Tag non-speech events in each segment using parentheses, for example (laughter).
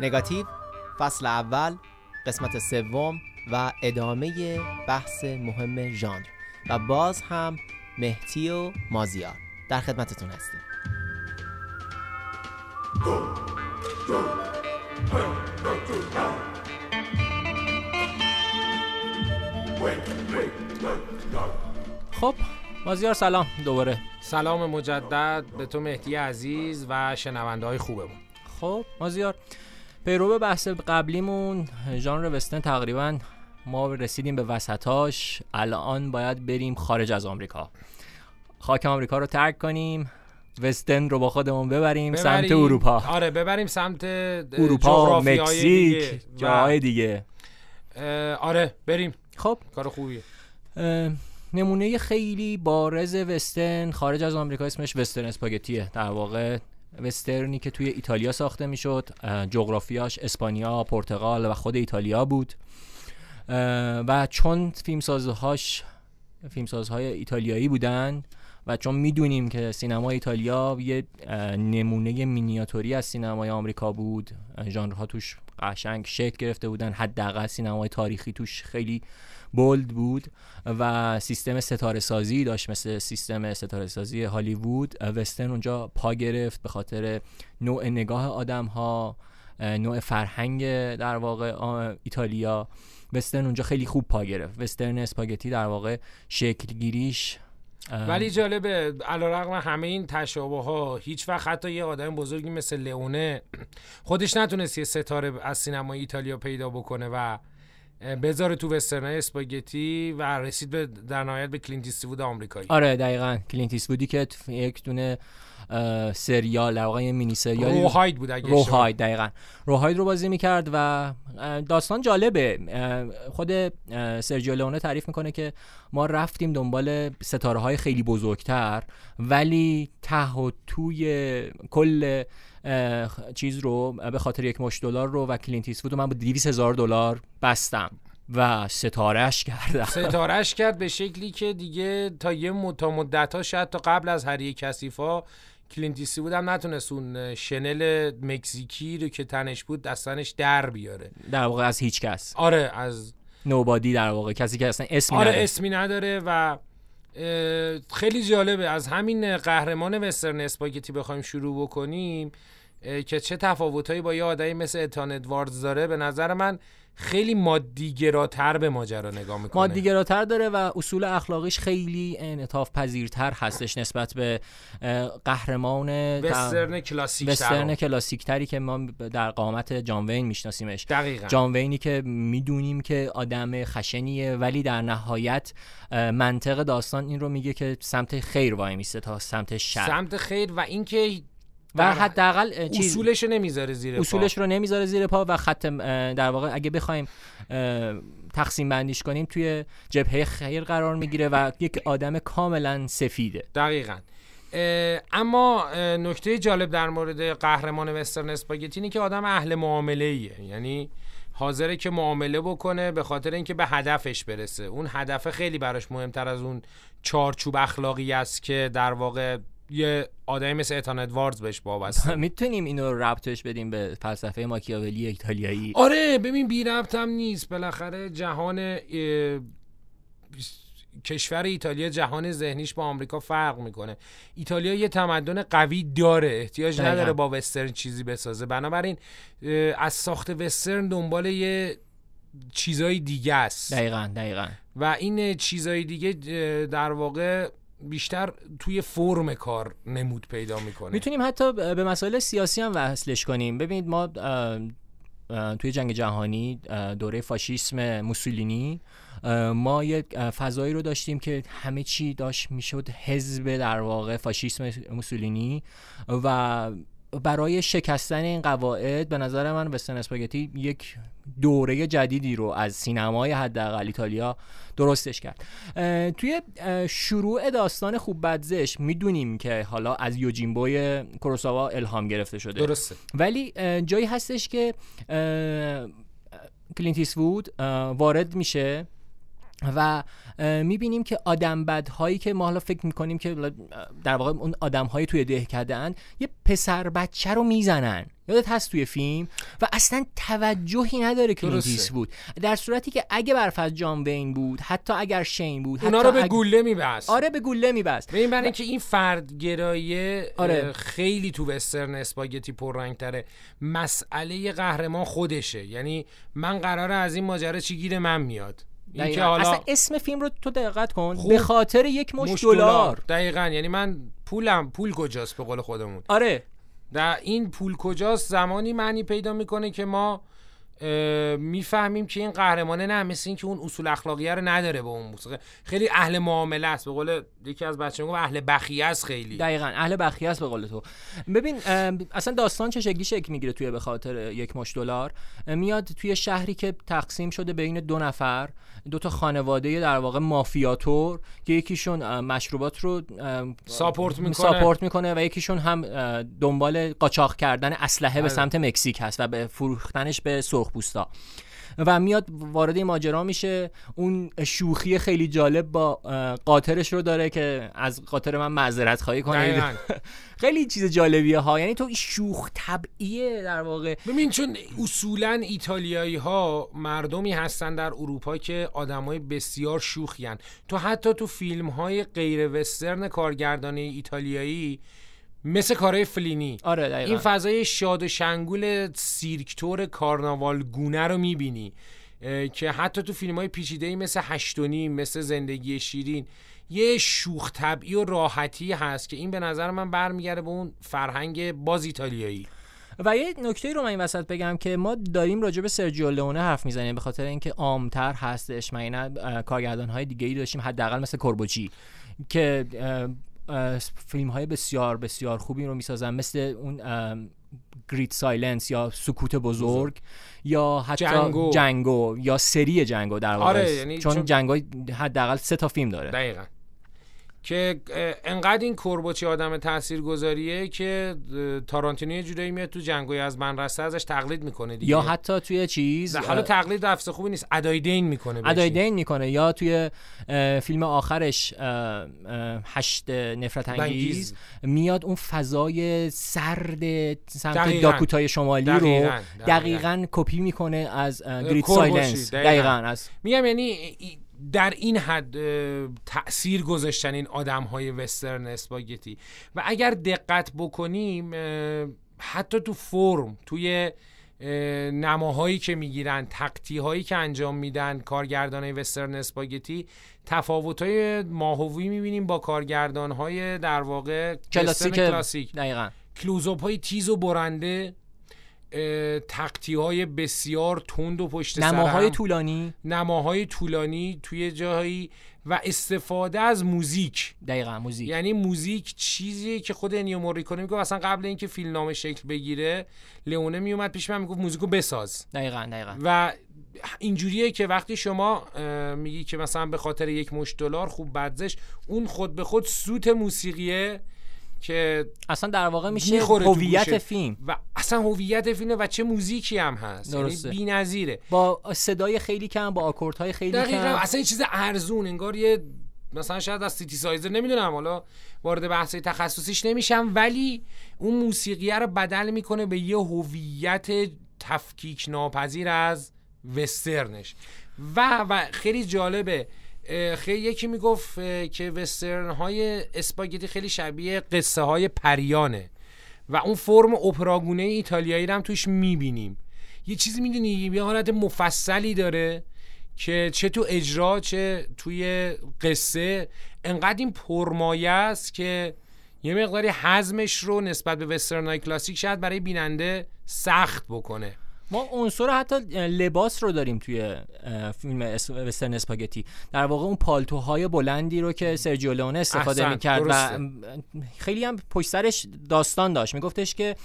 نگاتیو فصل اول قسمت سوم و ادامه بحث مهم ژانر. و باز هم مهتی و مازیار. در خدمتتون هستیم. خب مازیار سلام دوباره. سلام مجدد به تو مهدی عزیز و شنونده های خوبمون. خب مازیار پیرو به بحث قبلیمون ژانر وسترن تقریبا ما رسیدیم به وسطاش الان باید بریم خارج از آمریکا. خاک آمریکا رو ترک کنیم وسترن رو با خودمون ببریم, سمت ببریم- اروپا. آره ببریم سمت اروپا مکزیک دیگه. جاهای دیگه. آره بریم. خب. کار خوبیه. نمونه خیلی بارز وسترن خارج از آمریکا اسمش وسترن اسپاگتیه. در واقع وسترنی که توی ایتالیا ساخته می‌شد جغرافیاش اسپانیا پرتغال و خود ایتالیا بود. و چون فیلمسازهاش فیلمسازهای ایتالیایی بودن و چون می‌دونیم که سینما ایتالیا یه نمونه مینیاتوری از سینمای آمریکا بود ژانرها توش قشنگ شکل گرفته بودن حداقل سینمای تاریخی توش خیلی بولد بود و سیستم ستاره سازی داشت مثل سیستم ستاره سازی هالیوود. وسترن اونجا پا گرفت به خاطر نوع نگاه آدم ها نوع فرهنگ در واقع ایتالیا. وسترن اونجا خیلی خوب پا گرفت. وسترن اسپاگتی در واقع شکل گیریش ولی جالبه علیرغم همه این تشابه ها هیچ وقت حتی یه آدم بزرگی مثل لئونه (clears throat) خودش نتونست یه ستاره از سینمای ایتالیا پیدا بکنه و بذاره تو وسترنای اسپاگتی و رسید به در نهایت به کلینت ایستوود آمریکایی. آره دقیقا. کلینت ایستوودی که یک دونه سریال در واقع یه مینی سریال روهاید بود اگه روهاید دقیقا. روهاید رو بازی می‌کرد و داستان جالبه. خود سرجیو لئونه تعریف می‌کنه که ما رفتیم دنبال ستاره های خیلی بزرگتر ولی ته و توی کل چیز رو به خاطر یک مش دلار رو و کلینت ایستوود رو من با 200 هزار دلار بستم و ستارهش کردم. ستارهش (laughs) کرد به شکلی که دیگه تا یه مد- تا مدت ها شاید تا قبل از هری کثیف کلینت ایستوودم نتونست اون شنل مکزیکی رو که تنش بود دستنش در بیاره. در واقع از هیچ کس. آره از nobody در واقع. کسی که اصلا اسمی آره نداره. اسمی نداره و خیلی جالبه. از همین قهرمان وسترن اسپاگتی بخوایم شروع بکنیم که چه تفاوتهایی با یه آدمی مثل اتان ادواردز داره. به نظر من خیلی مادیگراتر به ماجرا نگاه می‌کنه. مادیگراتر داره و اصول اخلاقیش خیلی انعطاف پذیرتر هستش نسبت به قهرمان وسترن کلاسیک وسترن کلاسیک تری که ما در قامت جان وین میشناسیمش. دقیقا. جان وینی که می‌دونیم که آدم خشنیه ولی در نهایت منطق داستان این رو میگه که سمت خیر وای میسته تا سمت شر. سمت خیر و اینکه و در- حداقل اه، چیز اصولش نمی‌ذاره زیر پا. اصولش رو نمی‌ذاره زیر پا و خط در واقع اگه بخوایم تقسیم بندیش کنیم توی جبهه خیر قرار می‌گیره و یک آدم کاملا سفیده. دقیقا. اه، اما نکته جالب در مورد قهرمان وسترن اسپاگتی اینه که آدم اهل معامله ایه یعنی حاضره که معامله بکنه به خاطر اینکه به هدفش برسه. اون هدف خیلی براش مهمتر از اون چارچوب اخلاقی است که در واقع یه آدمی مثل اتان ادواردز بهش وابسته. (laughs) می‌تونیم اینو ربطش بدیم به فلسفه ماکیاولی ایتالیایی؟ آره ببین بی ربط هم نیست. بالاخره جهان اه، کشور ایتالیا جهان ذهنیش با آمریکا فرق می‌کنه. ایتالیا یه تمدن قوی داره احتیاج دقیقاً. نداره با وسترن چیزی بسازه. بنابراین از ساخت وسترن دنبال یه چیزای دیگه است. دقیقا دقیقا. و این چیزای دیگه در واقع بیشتر توی فرم کار نمود پیدا می‌کنه. می‌تونیم حتی به مسائل سیاسی هم وصلش کنیم. ببینید ما توی جنگ جهانی دوره فاشیسم موسولینی ما یک اه، فضایی رو داشتیم که همه چی داشت می‌شد حزب در واقع فاشیسم موسولینی و برای شکستن این قواعد به نظر من وسترن اسپاگتی یک دوره جدیدی رو از سینمای حداقل ایتالیا درستش کرد. اه، توی اه، شروع داستان خوب بدزش می‌دونیم که حالا از یوجینبوی کوروساوا الهام گرفته شده. درسته. ولی جایی هستش که اه، کلینت ایستوود اه، وارد میشه و می‌بینیم که آدم بدهایی که ما حالا فکر می‌کنیم که در واقع اون آدم هایی توی دهکده یه پسر بچه رو می‌زنن. یادت هست توی فیلم؟ و اصلا توجهی نداره که کلینت بود. در صورتی که اگه برفت جان وین بود حتی اگر شین بود اونا رو به گوله میبست. آره به گوله میبست. این برای اینکه این فردگرایه آره. خیلی تو وسترن اسپاگتی پررنگ تره مسئله قهرمان خودشه. یعنی من قراره از این ماجرا چی گیر من میاد. این حالا اصلا اسم فیلم رو تو دقت کن. به خاطر یک مش دلار. دقیقا. یعنی من پولم پول کجاست به قول خودمون؟ آره. در این پول کجاست؟ زمانی معنی پیدا می‌کنه که ما می‌فهمیم که این قهرمانه نه مثل این که اون اصول اخلاقیه رو نداره به اون موسیقی. خیلی اهل معامله است. به قول یکی از بچه‌ها گفت اهل بخیه است خیلی. دقیقا اهل بخیه است به قول تو. ببین اصلا داستان چه شکلی شکل می‌گیره توی به خاطر یک مش دلار؟ میاد توی شهری که تقسیم شده بین دو نفر دو تا خانواده در واقع مافیاتور که یکیشون مشروبات رو ساپورت می‌کنه. ساپورت می‌کنه و یکیشون هم دنبال قاچاق کردن اسلحه به آره. سمت مکزیک هست و به فروختنش به سرخپوستا و میاد وارد این ماجرا میشه. اون شوخی خیلی جالب با قاطرش رو داره که از قاطر من معذرت خواهی کنید. (laughs) خیلی چیز جالبیه ها یعنی تو شوخ طبعیه در واقع. ببین چون اصولا ایتالیایی ها مردمی هستن در اروپا که آدمای بسیار شوخیان تو حتی تو فیلم های غیر وسترن کارگردانی ایتالیایی مثل کارهای فلینی. آره دقیقا. این فضای شاد و شنگول سیرکتور کارناوال گونه رو می‌بینی که حتی تو فیلم های پیچیده مثل هشتونی مثل زندگی شیرین یه شوخ طبعی و راحتی هست که این به نظر من برمیگرده به اون فرهنگ باز ایتالیایی. و یه نکته رو من این وسط بگم که ما داریم راجع به سرجیو لئونه حرف می‌زنیم به خاطر اینکه عامتر هستش. من کارگردان های دیگه ای داشتیم حداقل مثل کوربوچی که فیلم های بسیار بسیار خوبی رو می‌سازن. مثل اون Great Silence یا سکوت بزرگ, یا حتی جنگو. جنگو یا سری جنگو در واقع. آره، یعنی چون, چون جنگو حداقل سه تا فیلم داره. دقیقا. که انقدر این کوربوچی آدم تاثیرگذاریه که تارانتینو یه جورایی میاد تو جنگوی از بند رسته ازش تقلید می‌کنه دیگه. یا حتی توی چیز حالا تقلید لفظ خوبی نیست ادای دین می‌کنه ادای دین می‌کنه. یا توی فیلم آخرش هشت نفرت انگیز میاد اون فضای سرد سمت داکوتای شمالی رو دقیقا کپی می‌کنه از Great Silence. دقیقا. از میگم یعنی در این حد تاثیر گذاشتن این آدم های وسترن اسپاگتی. و اگر دقت بکنیم حتی تو فرم توی نماهایی که می‌گیرن تقطیع هایی که انجام میدن کارگردان وسترن اسپاگتی تفاوت های ماهوی می‌بینیم با کارگردان های در واقع کلاسیک کلاسیک. دقیقا. کلوزآپ های تیز و برنده تقطیع های بسیار تند و پشت سر نماهای طولانی؟ نماهای طولانی توی جایی و استفاده از موزیک. دقیقا موزیک. یعنی موزیک چیزیه که خود انیو موریکونه میگه اصلا قبل اینکه فیلم نام شکل بگیره لئونه میومد پیش من می‌گفت موزیکو بساز. دقیقا دقیقا. و اینجوریه که وقتی شما میگی که مثلا به خاطر یک مش دلار خوب بدزش اون خود به خود سوت موسیقیه. که اصلا در واقع میشه هویت فیلم. و اصلا هویت فیلم و چه موزیکی هم هست. یعنی بی‌نظیره. با صدای خیلی کم با آکوردهای خیلی دقیقا. کم. اصلا این چیز ارزون انگار یه مثلا شاید از سیتی سایزر نمی‌دونم. حالا وارد بحث تخصصیش نمیشم. ولی اون موسیقیه رو بدل می‌کنه به یه هویت تفکیک ناپذیر از وسترنش. و و خیلی جالبه. خیلی یکی می‌گفت که وسترن های اسپاگتی خیلی شبیه قصه های پریانه و اون فرم اپراگونه ایتالیایی رو هم توش می‌بینیم. یه چیزی می‌دونی؟ یه حالت مفصلی داره که چه تو اجرا چه توی قصه. انقدر این پرمایه است که یه مقداری حزمش رو نسبت به وسترن های کلاسیک شاید برای بیننده سخت بکنه. ما عنصر حتی لباس رو داریم توی فیلم وسترن اسپاگتی. در واقع اون پالتوهای بلندی رو که سرجیو لئونه استفاده می‌کرد و خیلی هم پشت سرش داستان داشت. میگفتش که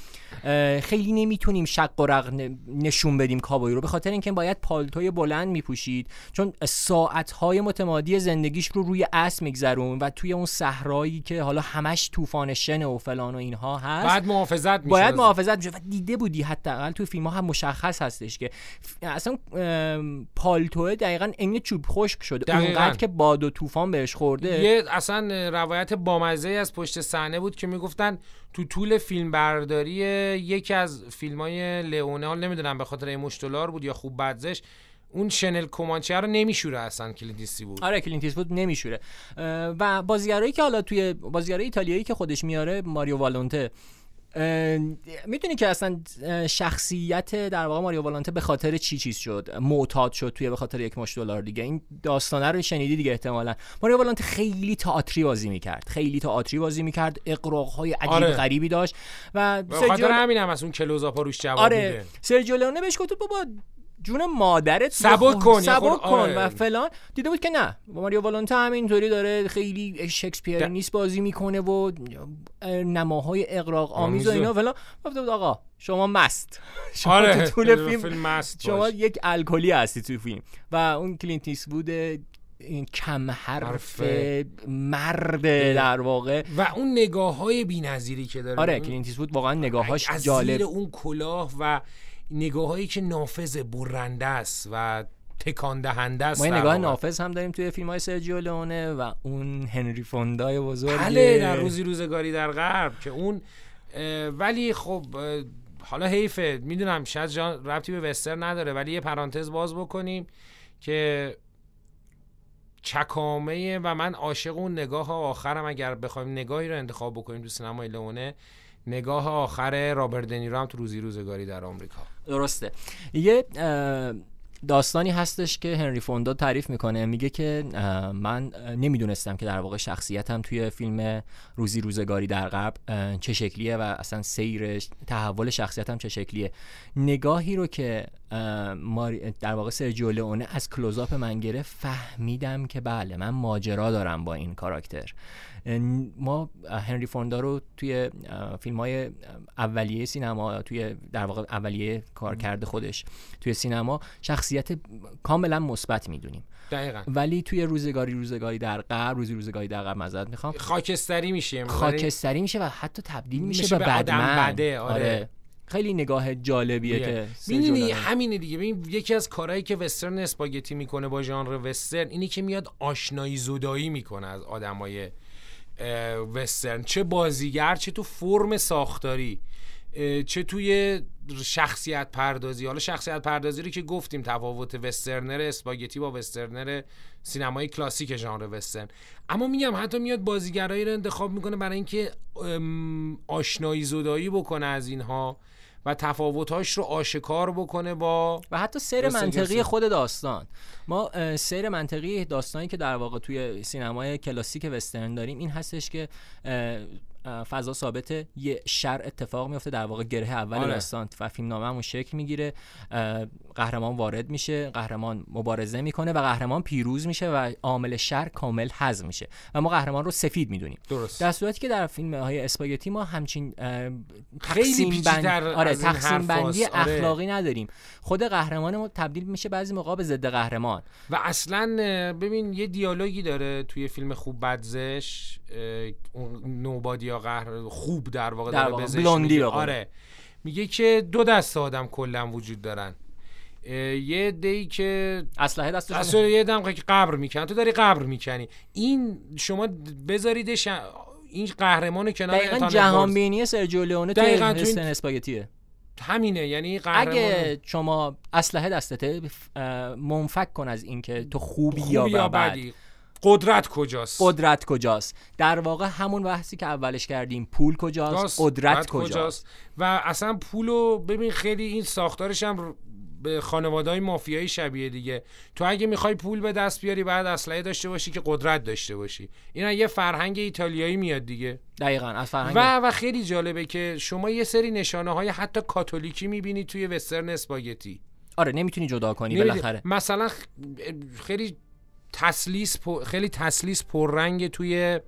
خیلی نمی‌تونیم شق و رق نشون بدیم کابوی رو. به خاطر اینکه باید پالتوی بلند میپوشید. چون ساعتهای متمادی زندگیش رو روی اسب میگذرون و توی اون صحرایی که حالا همش طوفان شن و فلان و اینها هست باید محافظت میشه باید محافظت میشه. و دیده بودی حداقل توی فیلم ها هم مشخص مشخص هستش که اصلا پالتوه دقیقا عین چوب خشک شده. اونقدر که باد و طوفان بهش خورده. یه اصلا روایت بامزه از پشت صحنه بود که می‌گفتن تو طول فیلم برداری یکی از فیلم های لئونه حال نمی‌دونم به خاطر مشت دلار بود یا خوب بد زشت اون شنل پانچو رو نمیشوره اصلا کلینت ایستوود آره کلینت ایستوود نمیشوره. و بازیگرایی که حالا توی بازیگرای ایتالیایی که خودش میاره ماریو ولونته. می‌دونی که اصلا شخصیت در واقع ماریو والانته به خاطر چی چیز شد؟ معتاد شد توی به خاطر یک مش دلار دیگه. این داستانه رو شنیدی دیگه احتمالا. ماریو والانته خیلی تئاتری بازی می‌کرد. خیلی تئاتری بازی می‌کرد. اقراق های عجیب آره. غریبی داشت. و خاطر همین هم از اون کلوزاپا روش جواب آره. میده. سرجیو لئونه بهش گفت بابا جون مادرت سبک کن سبک کن آره. و فلان. دیده بود که نه. ماریو والونتا همینطوری داره خیلی شکسپیر نیست بازی می‌کنه و نماهای اغراق آمیز. و اینا فلان. گفته بود آقا شما مست. (laughs) شما آره. تو طول فیلم, مست شما یک الکلی هستی تو فیلم. و اون کلینت ایستوود این کم حرف مرد در واقع. و اون نگاه های بی که داره. آره کلینت ایستوود واقعا نگاهاش جالب. اون کلاه و نگاه هایی که نافذ برنده است و تکان دهنده است ما نگاه نافذ هم داریم توی فیلم های سرجیو لئونه و اون هنری فوندای بزرگ بله در روزی روزگاری در غرب که اون ولی خب حالا حیفه می‌دونم شاید جان ربطی به وستر نداره ولی یه پرانتز باز بکنیم که چکامه و من عاشق اون نگاه آخرم اگر بخوایم نگاهی رو انتخاب بکنیم تو سینمای لئونه نگاه آخر رابرت دنیرو هم تو روزی روزگاری در آمریکا. درسته. یه داستانی هستش که هنری فوندا تعریف می‌کنه. میگه که من نمی‌دونستم که در واقع شخصیتم توی فیلم روزی روزگاری در غرب چه شکلیه و اصلا سیر تحول شخصیتم چه شکلیه. نگاهی رو که در واقع سرجیو لئونه از کلوزاپ من گرفت فهمیدم که بله من ماجرا دارم با این کاراکتر. ما هنری فوندا رو توی فیلم های اولیه سینما توی در واقع اولیه کار کرده خودش توی سینما شخصیت کاملا مثبت می‌دونیم. دقیقا. ولی توی روزگاری روزگاری در غرب روزی روزگاری در غرب مزد می‌خوام. خاکستری میشه خاکستری میشه و حتی تبدیل میشه, میشه به, به بدمن. بده آره. آره. خیلی نگاه جالبیه که می‌دونی همینه دیگه. ببین یکی از کارهایی که وسترن اسپاگتی می‌کنه با ژانر وسترن اینی که میاد آشنایی زدایی می‌کنه از آدمای وسترن چه بازیگر چه تو فرم ساختاری چه توی شخصیت پردازی. حالا شخصیت پردازی رو که گفتیم تفاوت وسترنر اسپاگتی با وسترنر سینمای کلاسیک ژانر وسترن اما میگم حتی میاد بازیگرایی رو انتخاب می‌کنه برای اینکه آشنایی زدایی بکنه از اینها. و تفاوتاش رو آشکار بکنه با و حتی سیر منطقی خود داستان. ما سیر منطقی داستانی که در واقع توی سینمای کلاسیک وسترن داریم این هستش که فضا ثابته. یه شر اتفاق میفته در واقع گره اول آره. داستان و فیلم نامه شکل می‌گیره. قهرمان وارد میشه قهرمان مبارزه می‌کنه و قهرمان پیروز میشه و عامل شر کامل حذف میشه. و ما قهرمان رو سفید می‌دونیم. درست. در صورتی که در فیلم های اسپاگتی ما همچین خیلی بند... آره تقسیم بندی آره. اخلاقی نداریم. خود قهرمان ما تبدیل میشه بعضی موقع به ضد قهرمان. و اصلا ببین یه دیالوگی داره توی فیلم خوب بدزش نوبادی یا قهر خوب در واقع در واقع بلوندی آره. میگه که دو دست آدم کلا وجود دارن. یه دی که اسلحه دستشون اصلا یه دم که قبر می‌کنن. تو داری قبر می‌کنی. این شما بذاریدش این قهرمان کنار دقیقا جهان بینی سرجیو لئونه تو این اسپاگتیه. همینه. یعنی قهرمان اگه شما اسلحه دستته منفک کن از اینکه تو خوبی, خوبی یا بدی. قدرت کجاست؟ قدرت کجاست؟ در واقع همون بحثی که اولش کردیم پول کجاست؟ قدرت کجاست. و اصلا پولو ببین خیلی این ساختارش هم به خانواده های مافیایی شبیه دیگه. تو اگه می‌خوای پول به دست بیاری بعد اسلحه داشته باشی که قدرت داشته باشی. این یه فرهنگ ایتالیایی میاد دیگه. دقیقا از فرهنگ و و خیلی جالبه که شما یه سری نشانه های حتی کاتولیکی می‌بینی توی وسترن اسپاگتی آره نمی‌تونی جدا کنی بالاخره. مثلا خیلی تسلیس خیلی تسلیس پررنگ توی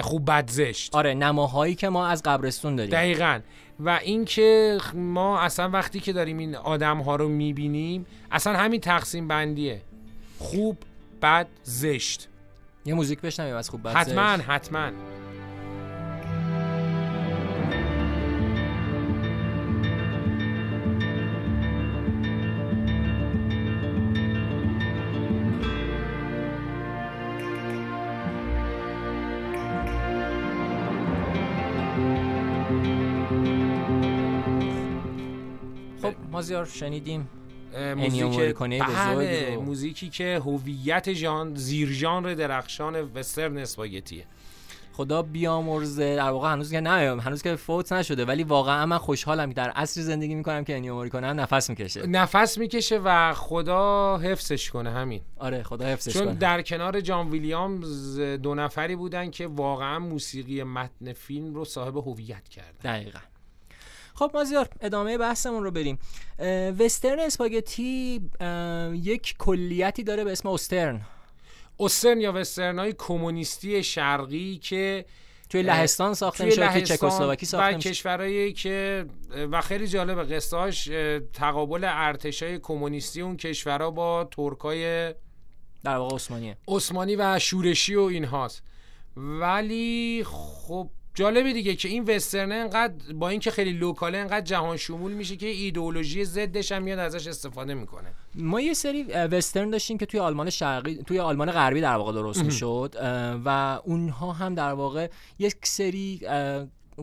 خوب بدزشت. آره نماهایی که ما از قبرستون داریم. دقیقا. و اینکه ما اصلا وقتی که داریم این آدم ها رو می‌بینیم اصلا همین تقسیم بندیه. خوب بد زشت یه موزیک بشنویم از خوب بد حتما حتما. مازیار شنیدیم. موزیک بزرگ بله رو. موزیکی که هویت ژان زیر ژانر درخشان وسترن اسپاگتیه. خدا بیامرزه. در واقع هنوز که نه هنوز که فوت نشده ولی واقعا من خوشحالم که در عصری زندگی می‌کنم که انیو موریکونه هم نفس می‌کشه. نفس می‌کشه و خدا حفظش کنه همین. آره خدا حفظش چون کنه. در کنار جان ویلیامز دو نفری بودن که واقعا موسیقی متن فیلم رو صاحب هویت کردن. دقیقا. خب مازیار ادامه بحثمون رو بریم. وسترن اسپاگتی یک کلیتی داره به اسم اوسترن. اوسترن یا وسترن های کمونیستی شرقی که توی لهستان ساخته توی میشه توی لهستان چکسلواکی و ساخته میشه. کشورهایی که و خیلی جالبه قصه هاش تقابل ارتش های کمونیستی اون کشورها با ترکای در واقع عثمانیه. عثمانی و شورشی و اینهاست. ولی خب جالبه دیگه که این وسترنه انقدر با اینکه خیلی لوکاله انقدر جهان شمول میشه که ایدئولوژی ضدش هم میاد ازش استفاده می‌کنه. ما یه سری وسترن داشتیم که توی آلمان شرقی توی آلمان غربی در واقع درست می‌شد و اونها هم در واقع یک سری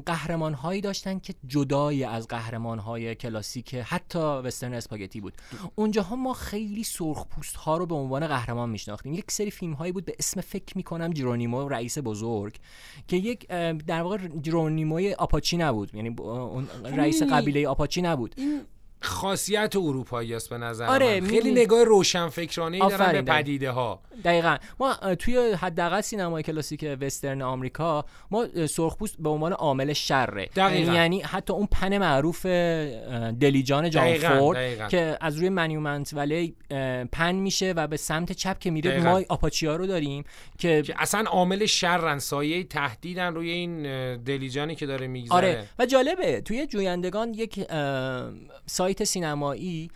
قهرمان هایی داشتن که جدای از قهرمان های کلاسیک حتی وسترن اسپاگتی بود. اونجاها ما خیلی سرخپوست ها رو به عنوان قهرمان میشناختیم. یک سری فیلم هایی بود به اسم فکر می‌کنم جرونیمو رئیس بزرگ که یک در واقع جرونیموی آپاچی نبود. یعنی اون رئیس قبیله آپاچی نبود. خاصیت اروپایی است به نظر آره، من. خیلی نگاه روشنفکرانه ای دارن به. پدیده ها دقیقا ما توی حداقل سینمای کلاسیک وسترن آمریکا ما سرخپوست به عنوان عامل شره دقیقاً. یعنی حتی اون pan معروف دلیجان جان دقیقاً، فورد دقیقاً. که از روی Monument Valley pan میشه و به سمت چپ که میره. ما آپاچیا رو داریم که که اصلا عامل شرن سایه تهدیدن روی این دلیجانی که داره میگذره آره و جالبه توی جویندگان یک اه، سایت سینمایی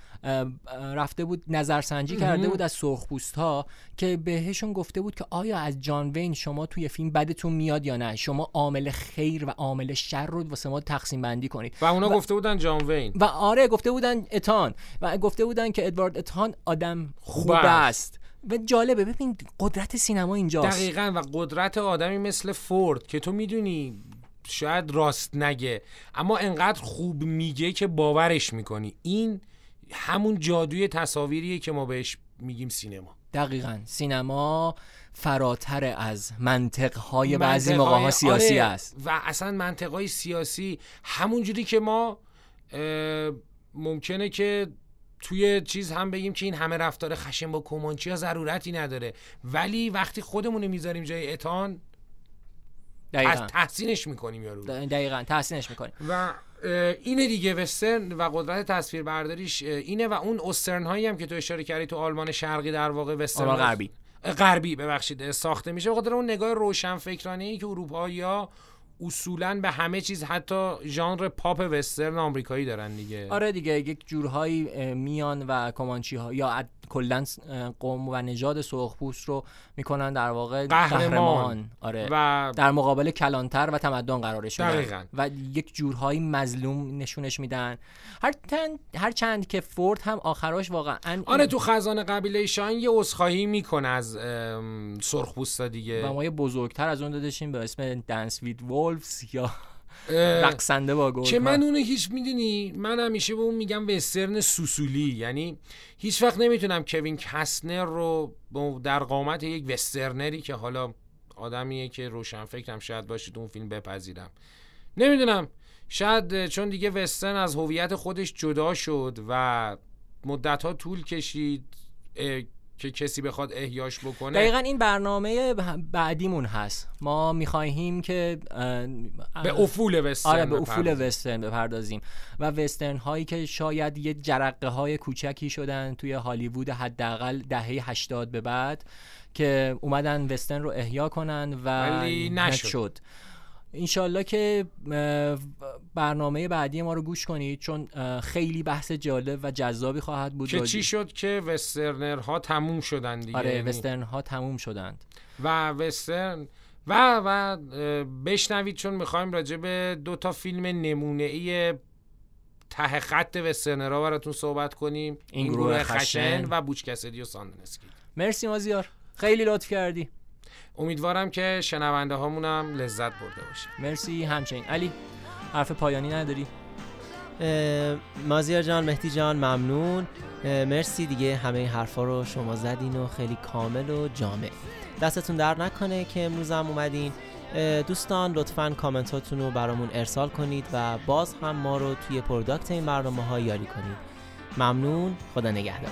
رفته بود نظرسنجی کرده بود از سرخپوست ها که بهشون گفته بود که آیا از جان وین شما توی فیلم بدتون میاد یا نه؟ شما عامل خیر و عامل شر رو واسه ما تقسیم بندی کنید. و اونا گفته بودن جان وین. و آره گفته بودن اتان. و گفته بودن که ادوارد اتان آدم خوب خوب است. و جالبه ببین قدرت سینما اینجاست. دقیقا و قدرت آدمی مثل فورد که تو می‌دونی شاید راست نگه اما انقدر خوب میگه که باورش می‌کنی. این همون جادوی تصاویریه که ما بهش میگیم سینما. دقیقا. سینما فراتر از منطقهای بعضی موقع ها سیاسی آره، است. و اصلا منطقهای سیاسی همون جوری که ما ممکنه که توی چیز هم بگیم که این همه رفتار خشن با کمانچی ها ضرورتی نداره. ولی وقتی خودمون می‌ذاریم جای اتان دقیقا از تحسینش می‌کنیم یارو رو. دقیقا تحسینش می‌کنیم و اینه دیگه وسترن و قدرت تصویر برداریش اینه و اون اوسترن هایی هم که تو اشاره کردی تو آلمان شرقی در واقع وسترن آلمان غربی. غربی ببخشید ساخته میشه به خاطر اون نگاه روشن فکرانه ای که اروپایی ها اصولا به همه چیز حتی ژانر پاپ وسترن آمریکایی دارن دیگه. آره دیگه یک جورهایی میان و کمانچی ها یا کلا قوم و نژاد سرخپوست رو می‌کنن در واقع قهرمان. آره. و در مقابل کلانتر و تمدن قرارش میدن. و یک جورهایی مظلوم نشونش میدن. هر تن هر چند که فورد هم آخراش واقعا آره تو خزانه قبیله شاین یه عذرخواهی می‌کنه از سرخپوستا دیگه. و ما یه بزرگتر از اون دادشیم به اسم دنس وید وولفز یا رقصنده با گرگ که من اونو هیچ می‌دونی؟ من همیشه به اون میگم وسترن سوسولی. یعنی هیچ وقت نمی‌تونم کوین کسنر رو در قامت یک وسترنری که حالا آدمیه که روشن فکرم شاید باشید اون فیلم بپذیرم. نمی‌دونم. شاید چون دیگه وسترن از هویت خودش جدا شد و مدت ها طول کشید که کسی بخواد احیاش بکنه دقیقا این برنامه بعدیمون هست ما می‌خواهیم که به افول وسترن آره به افول. وسترن بپردازیم و وسترن هایی که شاید یه جرقه های کوچکی شدن توی هالیوود حداقل دهه 80 به بعد که اومدن وسترن رو احیا کنن و ولی نشد. انشالله که برنامه بعدی ما رو گوش کنید چون خیلی بحث جالب و جذابی خواهد بود که چی شد که وسترنرها تموم شدن دیگه؟ آره یعنی- وسترن ها تموم شدند. و وسترن و و بشنوید چون می‌خوایم راجع به دو تا فیلم نمونه ای ته خط وسترنرها براتون صحبت کنیم. این گروه خشن. و بوچ کسدی و ساندنسکی. مرسی مازیار. خیلی لطف کردی. امیدوارم که شنونده هامون هم لذت برده باشه. مرسی همچنین. علی حرف پایانی نداری؟ مازیار جان مهدی جان ممنون. مرسی دیگه همه این حرفا رو شما زدین و خیلی کامل و جامع. دستتون در نکنه که امروز هم اومدین. دوستان لطفا کامنتاتون رو برامون ارسال کنید و باز هم ما رو توی پروداکت این برنامه ها یاری کنید. ممنون. خدا نگهدار.